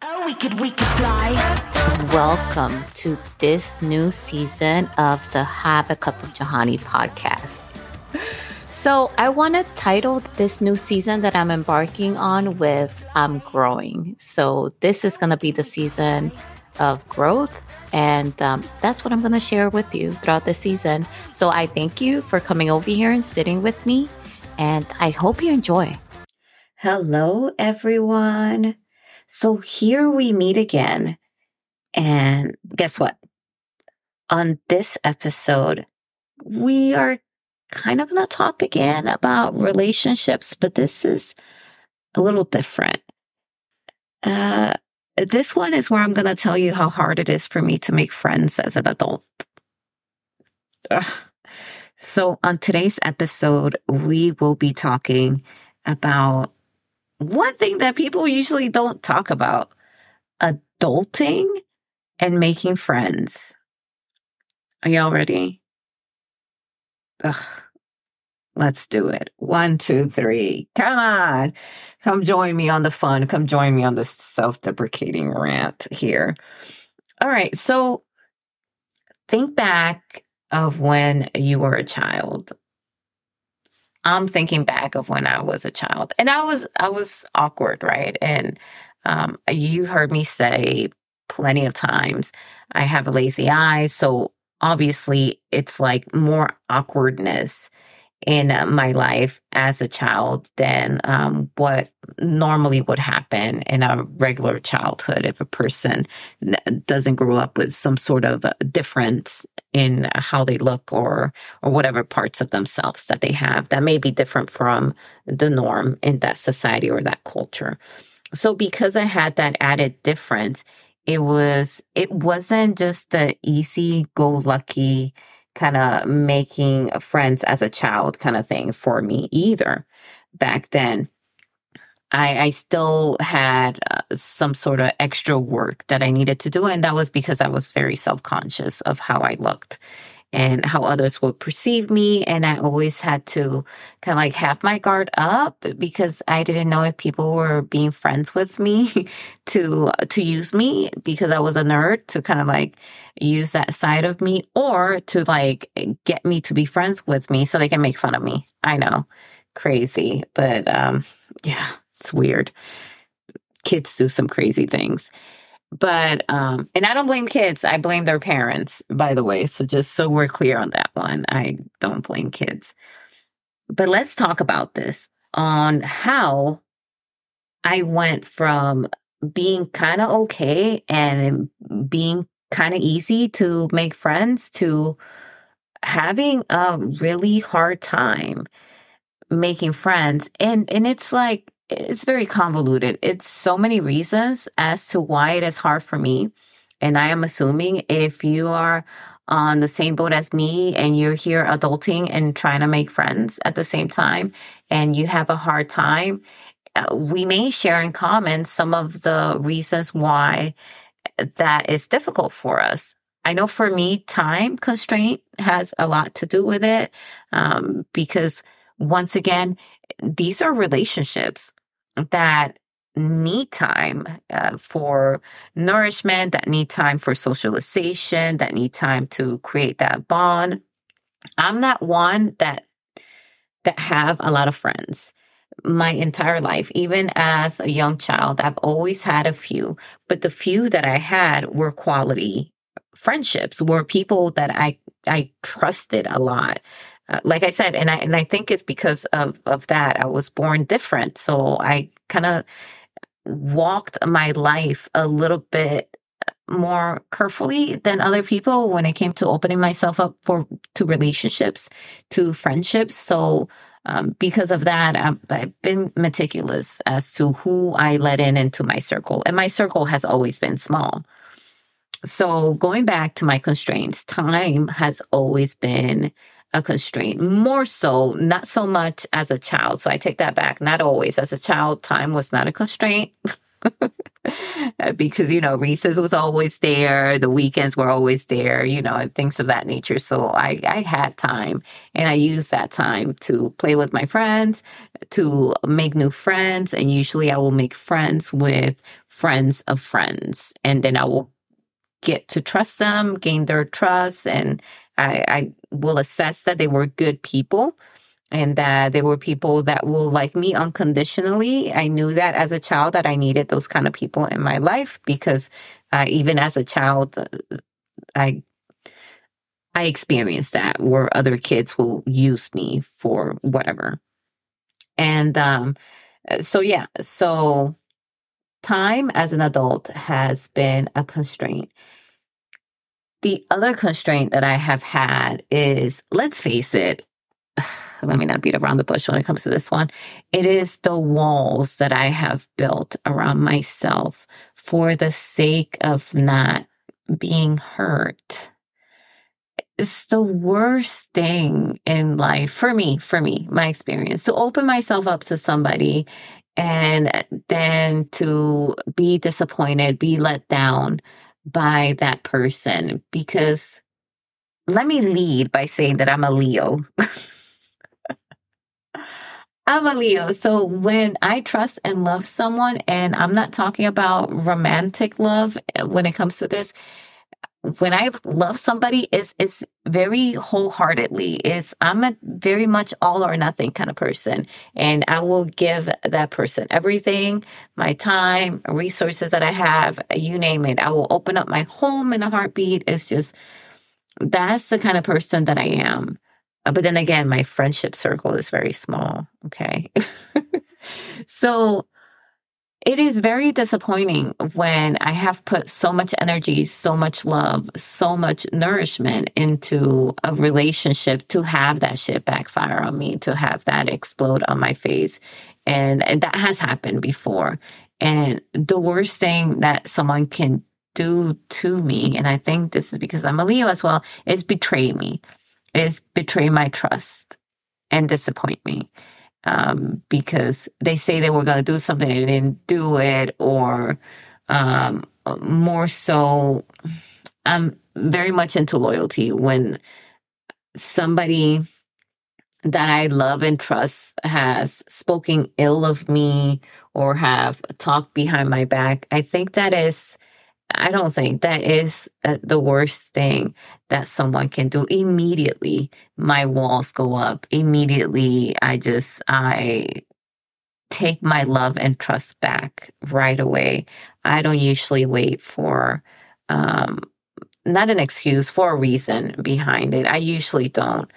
Oh, we could, we could fly. Welcome to this new season of the Have a Cup of Johanny podcast. So, I want to title this new season that I'm embarking on with I'm Growing. So, this is going to be the season of growth. And um, that's what I'm going to share with you throughout the season. So, I thank you for coming over here and sitting with me. And I hope you enjoy. Hello, everyone. So here we meet again. And guess what? On this episode, we are kind of going to talk again about relationships, but this is a little different. Uh, this one is where I'm going to tell you how hard it is for me to make friends as an adult. Ugh. So, on today's episode, we will be talking about one thing that people usually don't talk about adulting and making friends. Are y'all ready? Ugh. Let's do it. One, two, three. Come on. Come join me on the fun. Come join me on the self deprecating rant here. All right. So think back of when you were a child. I'm thinking back of when I was a child and I was, I was awkward, right? And, um, you heard me say plenty of times, I have a lazy eye. So obviously it's like more awkwardness in my life as a child than um, what normally would happen in a regular childhood if a person doesn't grow up with some sort of difference in how they look or or whatever parts of themselves that they have that may be different from the norm in that society or that culture. So because I had that added difference, it was it wasn't just the easy go lucky kind of making friends as a child kind of thing for me either back then I, I still had uh, some sort of extra work that I needed to do. And that was because I was very self conscious of how I looked and how others would perceive me. And I always had to kind of like have my guard up because I didn't know if people were being friends with me to, to use me because I was a nerd to kind of like use that side of me or to like get me to be friends with me so they can make fun of me. I know crazy, but, um, yeah, it's weird. Kids do some crazy things. But um and I don't blame kids. I blame their parents, by the way. So just so we're clear on that one. I don't blame kids. But let's talk about this on how I went from being kind of okay and being kind of easy to make friends to having a really hard time making friends and and it's like it's very convoluted. It's so many reasons as to why it is hard for me. And I am assuming if you are on the same boat as me and you're here adulting and trying to make friends at the same time and you have a hard time, uh, we may share in common some of the reasons why that is difficult for us. I know for me, time constraint has a lot to do with it um, because once again, these are relationships that need time uh, for nourishment, that need time for socialization, that need time to create that bond. I'm not one that that have a lot of friends my entire life. Even as a young child, I've always had a few, but the few that I had were quality friendships, were people that I I trusted a lot. Uh, like I said, and I and I think it's because of of that I was born different, so I kind of walked my life a little bit more carefully than other people when it came to opening myself up for to relationships, to friendships. So um, because of that, I've, I've, been meticulous as to who I let in into my circle, and my circle has always been small. So going back to my constraints, time has always been a constraint, more so, not so much as a child. So I take that back. Not always. As a child, time was not a constraint. because, you know, recess was always there. The weekends were always there, you know, and things of that nature. So I, I had time and I used that time to play with my friends, to make new friends. And usually I will make friends with friends of friends. And then I will get to trust them, gain their trust, and I, I will assess that they were good people and that they were people that will like me unconditionally. I knew that as a child that I needed those kind of people in my life because uh, even as a child, uh, I I experienced that where other kids will use me for whatever. And um, so yeah, so time as an adult has been a constraint. The other constraint that I have had is, let's face it, let me not beat around the bush when it comes to this one. It is the walls that I have built around myself for the sake of not being hurt. It's the worst thing in life for me, for me, my experience to open myself up to somebody and then to be disappointed, be let down by that person because let me lead by saying that I'm a Leo. I'm a Leo. So when I trust and love someone, and I'm not talking about romantic love eh, when it comes to this, when I love somebody, is is very wholeheartedly. Is I'm a very much all or nothing kind of person, and I will give that person everything, my time, resources that I have, you name it. I will open up my home in a heartbeat. It's just that's the kind of person that I am. Uh, but then again, my friendship circle is very small. Okay. so it is very disappointing when I have put so much energy, so much love, so much nourishment into a relationship to have that shit backfire on me, to have that explode on my face. And, and that has happened before. And the worst thing that someone can do to me, and I think this is because I'm a Leo as well, is betray me is betray my trust and disappoint me. Um, because they say they were going to do something and didn't do it, or um, more so, I'm very much into loyalty when somebody that I love and trust has spoken ill of me or have talked behind my back. I think that is I don't think that is uh, the worst thing that someone can do. Immediately, my walls go up. Immediately, I just, I take my love and trust back right away. I don't usually wait for, um, not an excuse, for a reason behind it. I usually don't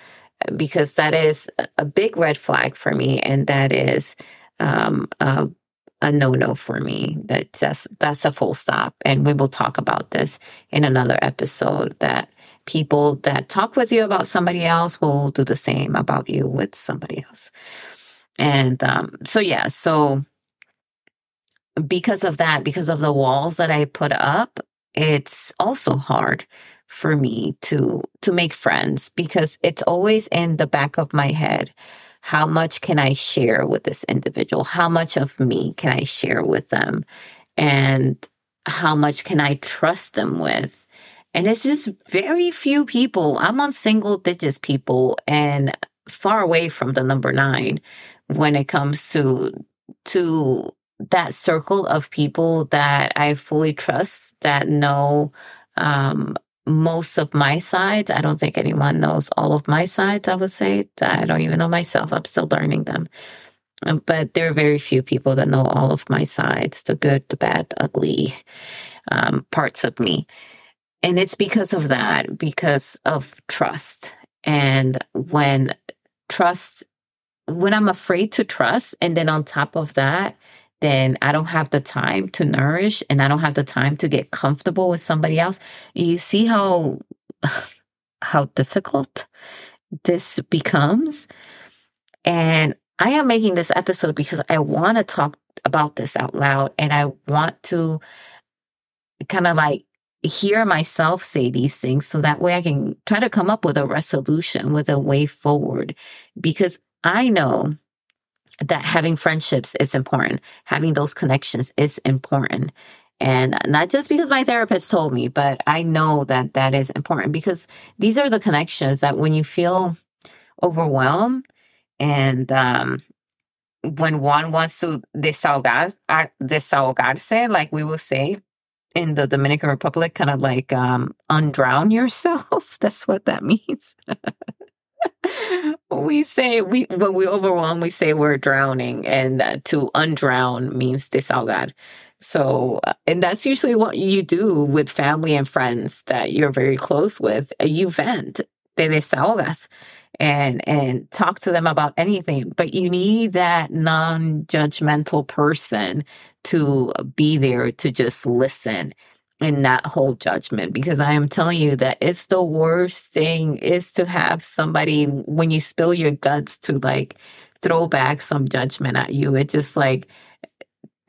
because that is a big red flag for me. And that is, um, a no no for me. That just that's a full stop. And we will talk about this in another episode that people that talk with you about somebody else will do the same about you with somebody else. And um, so yeah, so because of that, because of the walls that I put up, it's also hard for me to to make friends because it's always in the back of my head how much can I share with this individual? How much of me can I share with them? And how much can I trust them with? And it's just very few people. I'm on single digits people and far away from the number nine when it comes to, to that circle of people that I fully trust that know, um, most of my sides. I don't think anyone knows all of my sides, I would say. I don't even know myself. I'm still learning them. Um, but there are very few people that know all of my sides the good, the bad, the ugly um, parts of me. And it's because of that, because of trust. And when trust, when I'm afraid to trust, and then on top of that, then I don't have the time to nourish and I don't have the time to get comfortable with somebody else. You see how how difficult this becomes. And I am making this episode because I want to talk about this out loud and I want to kind of like hear myself say these things so that way I can try to come up with a resolution, with a way forward. Because I know that having friendships is important. Having those connections is important. And not just because my therapist told me, but I know that that is important because these are the connections that when you feel overwhelmed and um, when one wants to desahogar, desahogarse, like we will say in the Dominican Republic, kind of like um, undrown yourself. That's what that means. we say we when we overwhelm, we say we're drowning, and uh, to undrown means desahogar. So, uh, and that's usually what you do with family and friends that you're very close with. You vent, te desahogas and and talk to them about anything but you need that non-judgmental person to be there to just listen and not hold judgment because I am telling you that it's the worst thing is to have somebody when you spill your guts to like throw back some judgment at you. It just like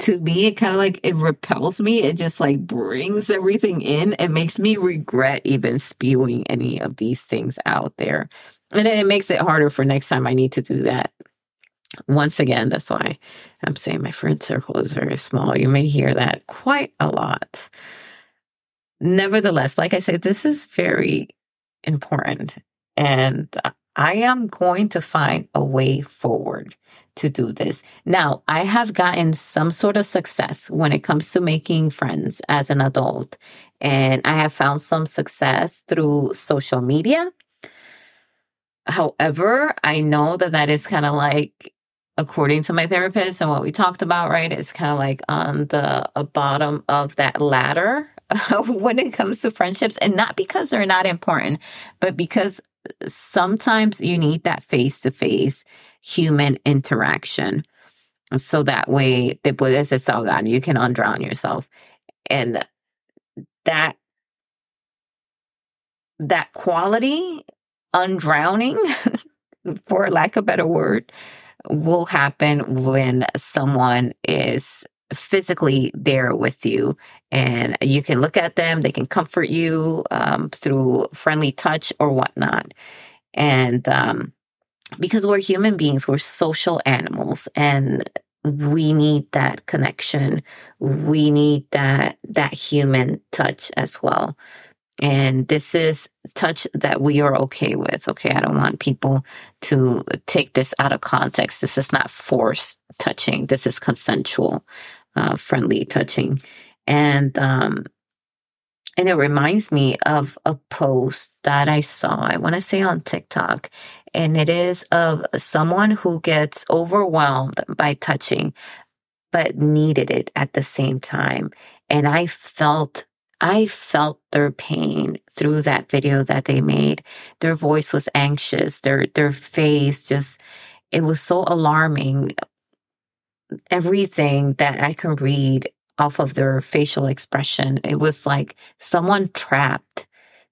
to me it kind of like it repels me. It just like brings everything in. It makes me regret even spewing any of these things out there. And then it makes it harder for next time I need to do that. Once again, that's why I'm saying my friend circle is very small. You may hear that quite a lot. Nevertheless, like I said, this is very important. And I am going to find a way forward to do this. Now, I have gotten some sort of success when it comes to making friends as an adult. And I have found some success through social media However, I know that that is kind of like, according to my therapist and what we talked about, right? It's kind of like on the uh, bottom of that ladder when it comes to friendships. And not because they're not important, but because sometimes you need that face to face human interaction. So that way, te puedes desahogar, you can undrown yourself. And that that quality undrowning, for lack of a better word, will happen when someone is physically there with you and you can look at them, they can comfort you um, through friendly touch or whatnot. And um, because we're human beings, we're social animals and we need that connection. We need that, that human touch as well. And this is touch that we are okay with. Okay. I don't want people to take this out of context. This is not forced touching. This is consensual, uh, friendly touching. And, um, and it reminds me of a post that I saw, I want to say on TikTok, and it is of someone who gets overwhelmed by touching, but needed it at the same time. And I felt I felt their pain through that video that they made. Their voice was anxious. Their, their face just, it was so alarming. Everything that I can read off of their facial expression, it was like someone trapped.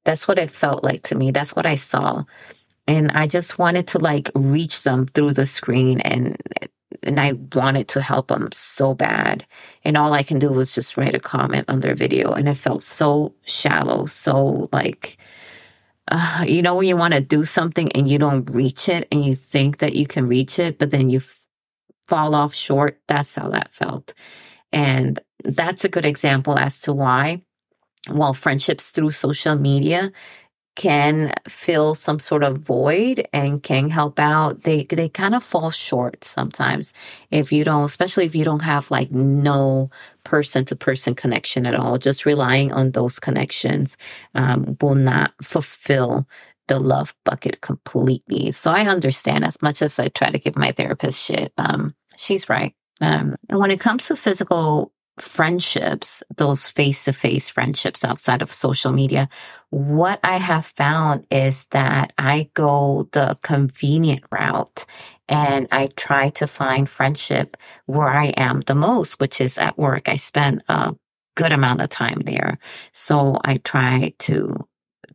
That's what it felt like to me. That's what I saw. And I just wanted to like reach them through the screen and and I wanted to help them so bad. And all I can do was just write a comment on their video. And it felt so shallow, so like, uh, you know, when you want to do something and you don't reach it and you think that you can reach it, but then you f- fall off short. That's how that felt. And that's a good example as to why, while friendships through social media can fill some sort of void and can help out, they they kind of fall short sometimes if you don't, especially if you don't have like no person to person connection at all. Just relying on those connections um, will not fulfill the love bucket completely. So I understand as much as I try to give my therapist shit. Um, she's right. Um, and when it comes to physical friendships, those face to face friendships outside of social media, what I have found is that I go the convenient route and I try to find friendship where I am the most, which is at work. I spend a good amount of time there. So I try to,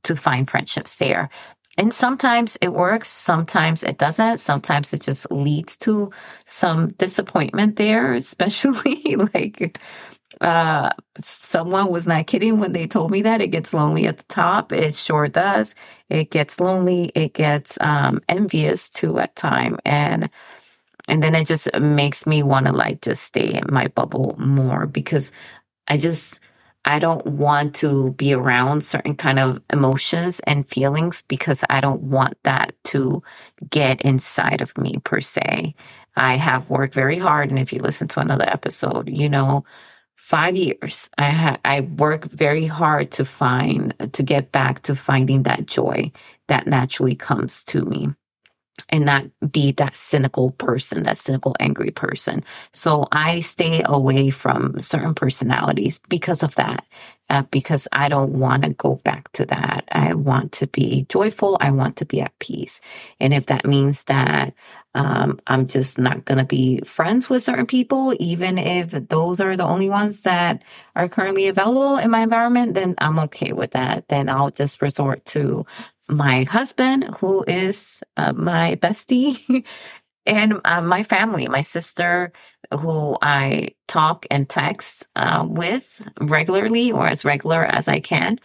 to find friendships there. And sometimes it works, sometimes it doesn't. Sometimes it just leads to some disappointment there, especially like uh someone was not kidding when they told me that. It gets lonely at the top. It sure does. It gets lonely. It gets um envious too at time. And and then it just makes me want to like just stay in my bubble more because I just, I don't want to be around certain kind of emotions and feelings because I don't want that to get inside of me per se. I have worked very hard. And if you listen to another episode, you know, five years, I ha- I work very hard to find, to get back to finding that joy that naturally comes to me and not be that cynical person, that cynical, angry person. So I stay away from certain personalities because of that, uh, because I don't want to go back to that. I want to be joyful. I want to be at peace. And if that means that um, I'm just not going to be friends with certain people, even if those are the only ones that are currently available in my environment, then I'm okay with that. Then I'll just resort to my husband, who is uh, my bestie, and uh, my family, my sister, who I talk and text uh, with regularly or as regular as I can.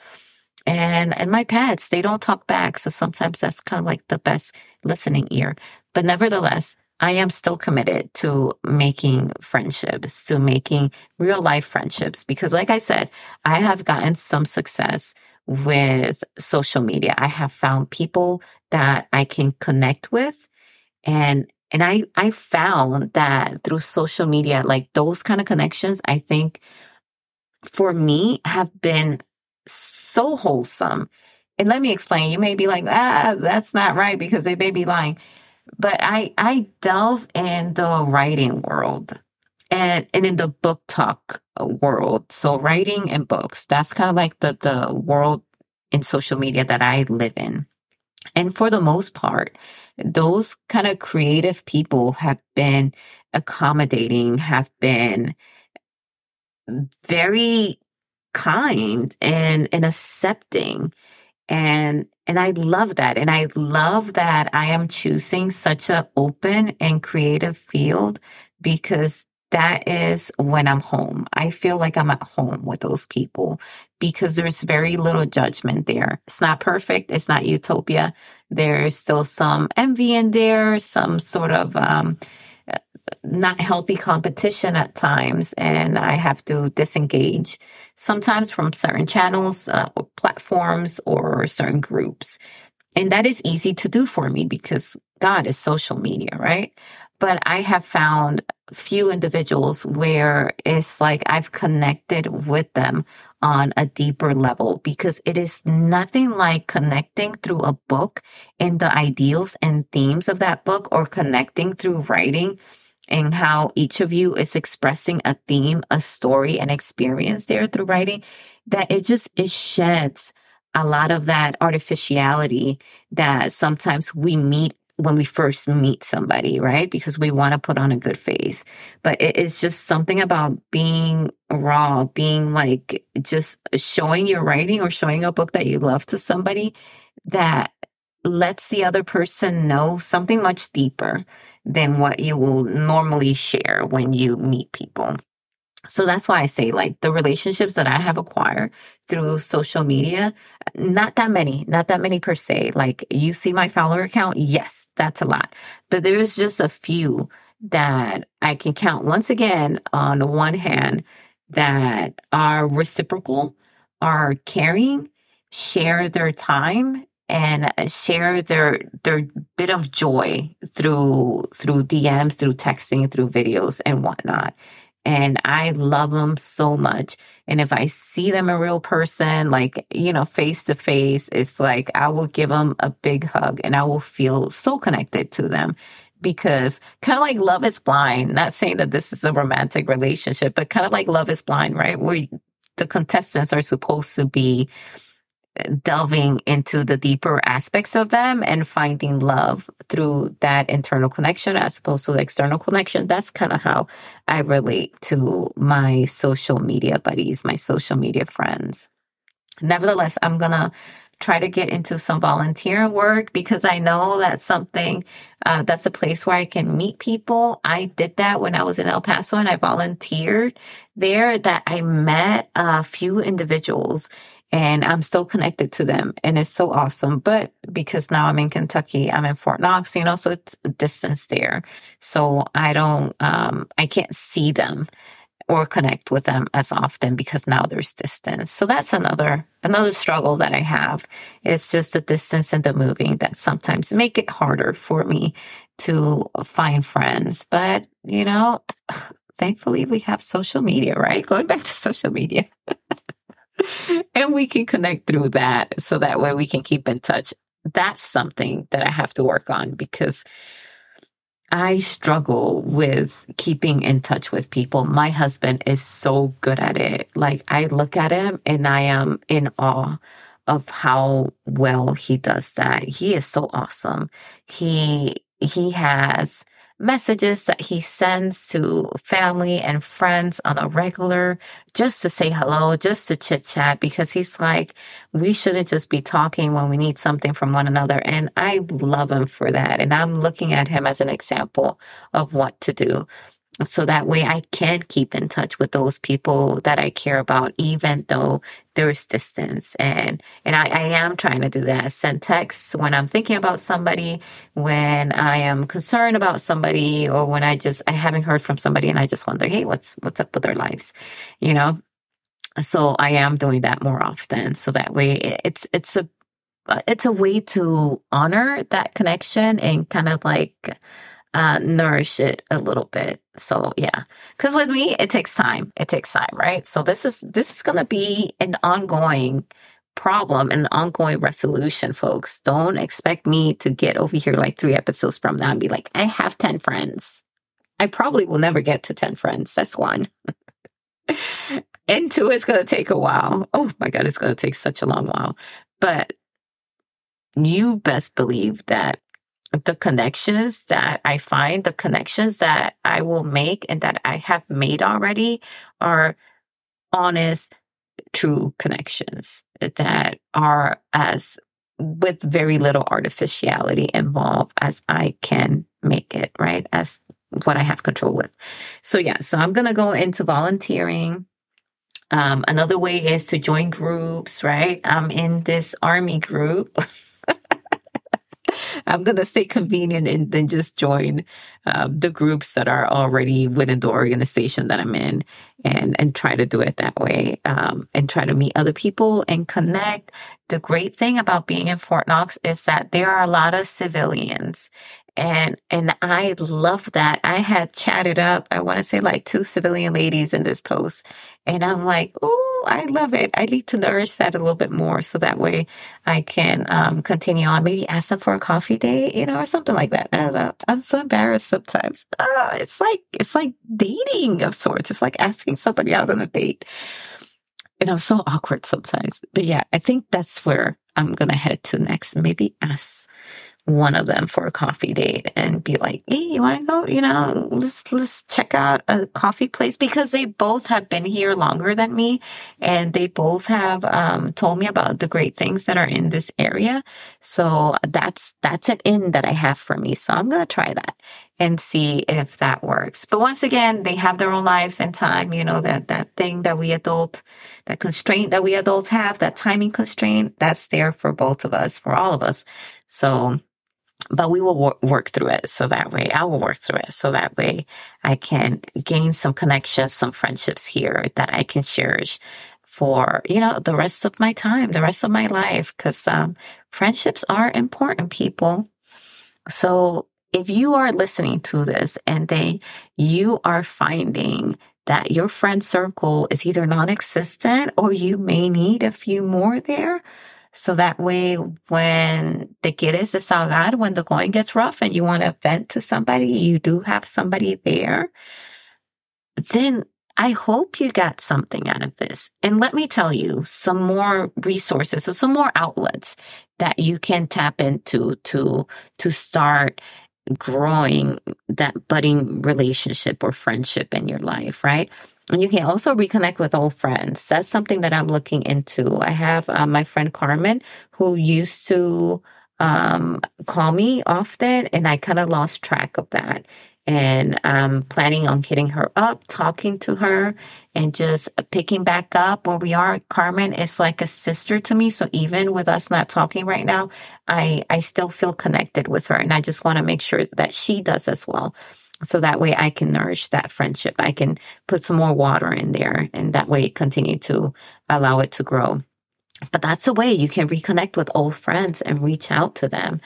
And, and my pets, they don't talk back. So sometimes that's kind of like the best listening ear. But nevertheless, I am still committed to making friendships, to making real life friendships, because like I said, I have gotten some success with social media. I have found people that I can connect with and and I I found that through social media like those kind of connections I think for me have been so wholesome. And let me explain. You may be like, "Ah, that's not right because they may be lying." But I I delve in the writing world and and in the book talk uh, world. So writing and books, that's kind of like the the world in social media that I live in. And for the most part, those kind of creative people have been accommodating, have been very kind and, and accepting. And, and I love that. And I love that I am choosing such an open and creative field because that is when I'm home. I feel like I'm at home with those people because there's very little judgment there. It's not perfect. It's not utopia. There's still some envy in there, some sort of, um, not healthy competition at times and i have to disengage sometimes from certain channels uh, or platforms or certain groups and that is easy to do for me because god is social media right but I have found few individuals where it's like I've connected with them on a deeper level because it is nothing like connecting through a book and the ideals and themes of that book or connecting through writing and how each of you is expressing a theme, a story, an experience there through writing that it just, it sheds a lot of that artificiality that sometimes we meet when we first meet somebody, right? Because we want to put on a good face. But it is just something about being raw, being like just showing your writing or showing a book that you love to somebody that lets the other person know something much deeper than what you will normally share when you meet people. So that's why I say like the relationships that I have acquired through social media, not that many, not that many per se. Like you see my follower count. Yes, that's a lot, but there's just a few that I can count once again on one hand that are reciprocal, are caring, share their time and uh, share their their bit of joy through through DMs, through texting, through videos and whatnot and I love them so much. And if I see them in real person, like, you know, face to face, it's like I will give them a big hug and I will feel so connected to them because kind of like love is blind, not saying that this is a romantic relationship, but kind of like love is blind, right? Where the contestants are supposed to be delving into the deeper aspects of them and finding love through that internal connection as opposed to the external connection. That's kind of how I relate to my social media buddies, my social media friends. Nevertheless, I'm going to try to get into some volunteer work because I know that's something uh, that's a place where I can meet people. I did that when I was in El Paso and I volunteered there that I met a few individuals and I'm still connected to them and it's so awesome. But because now I'm in Kentucky, I'm in Fort Knox, you know, so it's distance there. So I don't, um, I can't see them or connect with them as often because now there's distance. So that's another another struggle that I have. It's just the distance and the moving that sometimes make it harder for me to find friends. But, you know, thankfully we have social media, right? Going back to social media. And we can connect through that so that way we can keep in touch. That's something that I have to work on because I struggle with keeping in touch with people. My husband is so good at it. Like I look at him and I am in awe of how well he does that. He is so awesome. He he has messages that he sends to family and friends on a regular just to say hello, just to chit chat because he's like, we shouldn't just be talking when we need something from one another. And I love him for that. And I'm looking at him as an example of what to do so that way I can keep in touch with those people that I care about, even though there's distance. And, and I, I am trying to do that. Send texts when I'm thinking about somebody, when I am concerned about somebody, or when I just, I haven't heard from somebody and I just wonder, Hey, what's, what's up with their lives? You know? So I am doing that more often. So that way it's, it's a, it's a way to honor that connection and kind of like, uh, nourish it a little bit. So yeah, because with me, it takes time. It takes time, right? So this is this is going to be an ongoing problem, an ongoing resolution, folks. Don't expect me to get over here like three episodes from now and be like, I have ten friends. I probably will never get to ten friends. That's one. and two, it's going to take a while. Oh my god, it's going to take such a long while. But you best believe that the connections that I find, the connections that I will make and that I have made already are honest, true connections that are as with very little artificiality involved as I can make it, right? As what I have control with. So yeah, so I'm going to go into volunteering. Um, another way is to join groups, right? I'm in this army group. I'm going to stay convenient and then just join uh, the groups that are already within the organization that I'm in and, and try to do it that way um, and try to meet other people and connect. The great thing about being in Fort Knox is that there are a lot of civilians and, and I love that. I had chatted up, I want to say like two civilian ladies in this post. And I'm like, oh, I love it. I need to nourish that a little bit more. So that way I can, um, continue on, maybe ask them for a coffee date, you know, or something like that. I don't know. I'm so embarrassed sometimes. Uh, it's like, it's like dating of sorts. It's like asking somebody out on a date. And I'm so awkward sometimes. But yeah, I think that's where I'm going to head to next. Maybe ask one of them for a coffee date and be like, Hey, you want to go? You know, let's, let's check out a coffee place because they both have been here longer than me and they both have, um, told me about the great things that are in this area. So that's, that's an in that I have for me. So I'm going to try that and see if that works. But once again, they have their own lives and time, you know, that, that thing that we adult, that constraint that we adults have, that timing constraint, that's there for both of us, for all of us. So but we will work through it so that way I will work through it so that way I can gain some connections, some friendships here that I can cherish for, you know, the rest of my time, the rest of my life. Cause, um, friendships are important people. So if you are listening to this and then you are finding that your friend circle is either non-existent or you may need a few more there, so that way, when te quieres desahogar, when the going gets rough and you want to vent to somebody, you do have somebody there, then I hope you got something out of this. And let me tell you some more resources, so some more outlets that you can tap into to, to start growing that budding relationship or friendship in your life, right? And you can also reconnect with old friends. That's something that I'm looking into. I have uh, my friend Carmen who used to um, call me often, and I kind of lost track of that. And I'm planning on getting her up, talking to her, and just picking back up where we are. Carmen is like a sister to me. So even with us not talking right now, I, I still feel connected with her. And I just want to make sure that she does as well. so that way I can nourish that friendship. I can put some more water in there and that way continue to allow it to grow. But that's a way you can reconnect with old friends and reach out to them.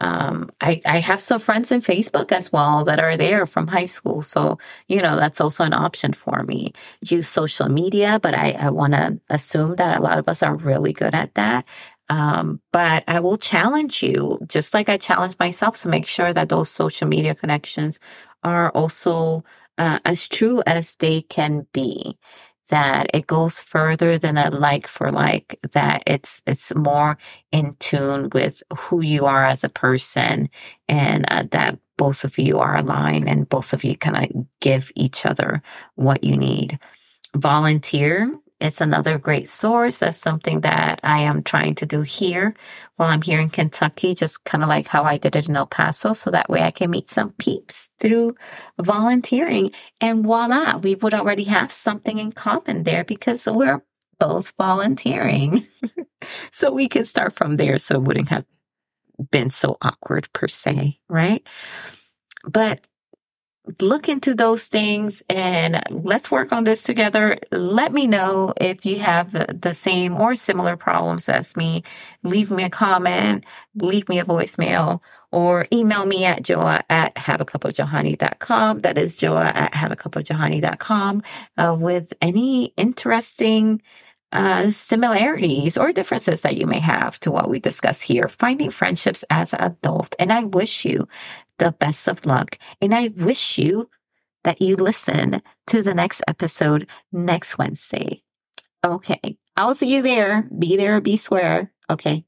Um, I, I have some friends in Facebook as well that are there from high school. So, you know, that's also an option for me. Use social media, but I, I want to assume that a lot of us are really good at that. Um, but I will challenge you, just like I challenge myself to make sure that those social media connections are also uh, as true as they can be that it goes further than a like for like that it's it's more in tune with who you are as a person and uh, that both of you are aligned and both of you kind of give each other what you need. Volunteer it's another great source. That's something that I am trying to do here while I'm here in Kentucky, just kind of like how I did it in El Paso. So that way I can meet some peeps through volunteering. And voila, we would already have something in common there because we're both volunteering. so we could start from there. So it wouldn't have been so awkward per se, right? But look into those things and let's work on this together. Let me know if you have the, same or similar problems as me. Leave me a comment, leave me a voicemail, or email me at joa at haveacupofjohanny.com. That is joa at haveacupofjohanny.com uh, with any interesting uh, similarities or differences that you may have to what we discuss here, finding friendships as an adult. And I wish you the best of luck. And I wish you that you listen to the next episode next Wednesday. Okay. I'll see you there. Be there, be square. Okay.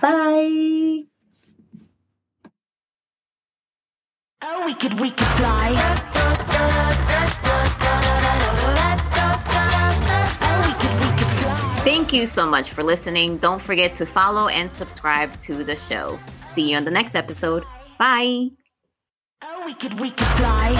Bye. Oh, we could, we could fly. Oh, Thank you so much for listening. Don't forget to follow and subscribe to the show. See you on the next episode. Bye. Oh, we could, we could fly.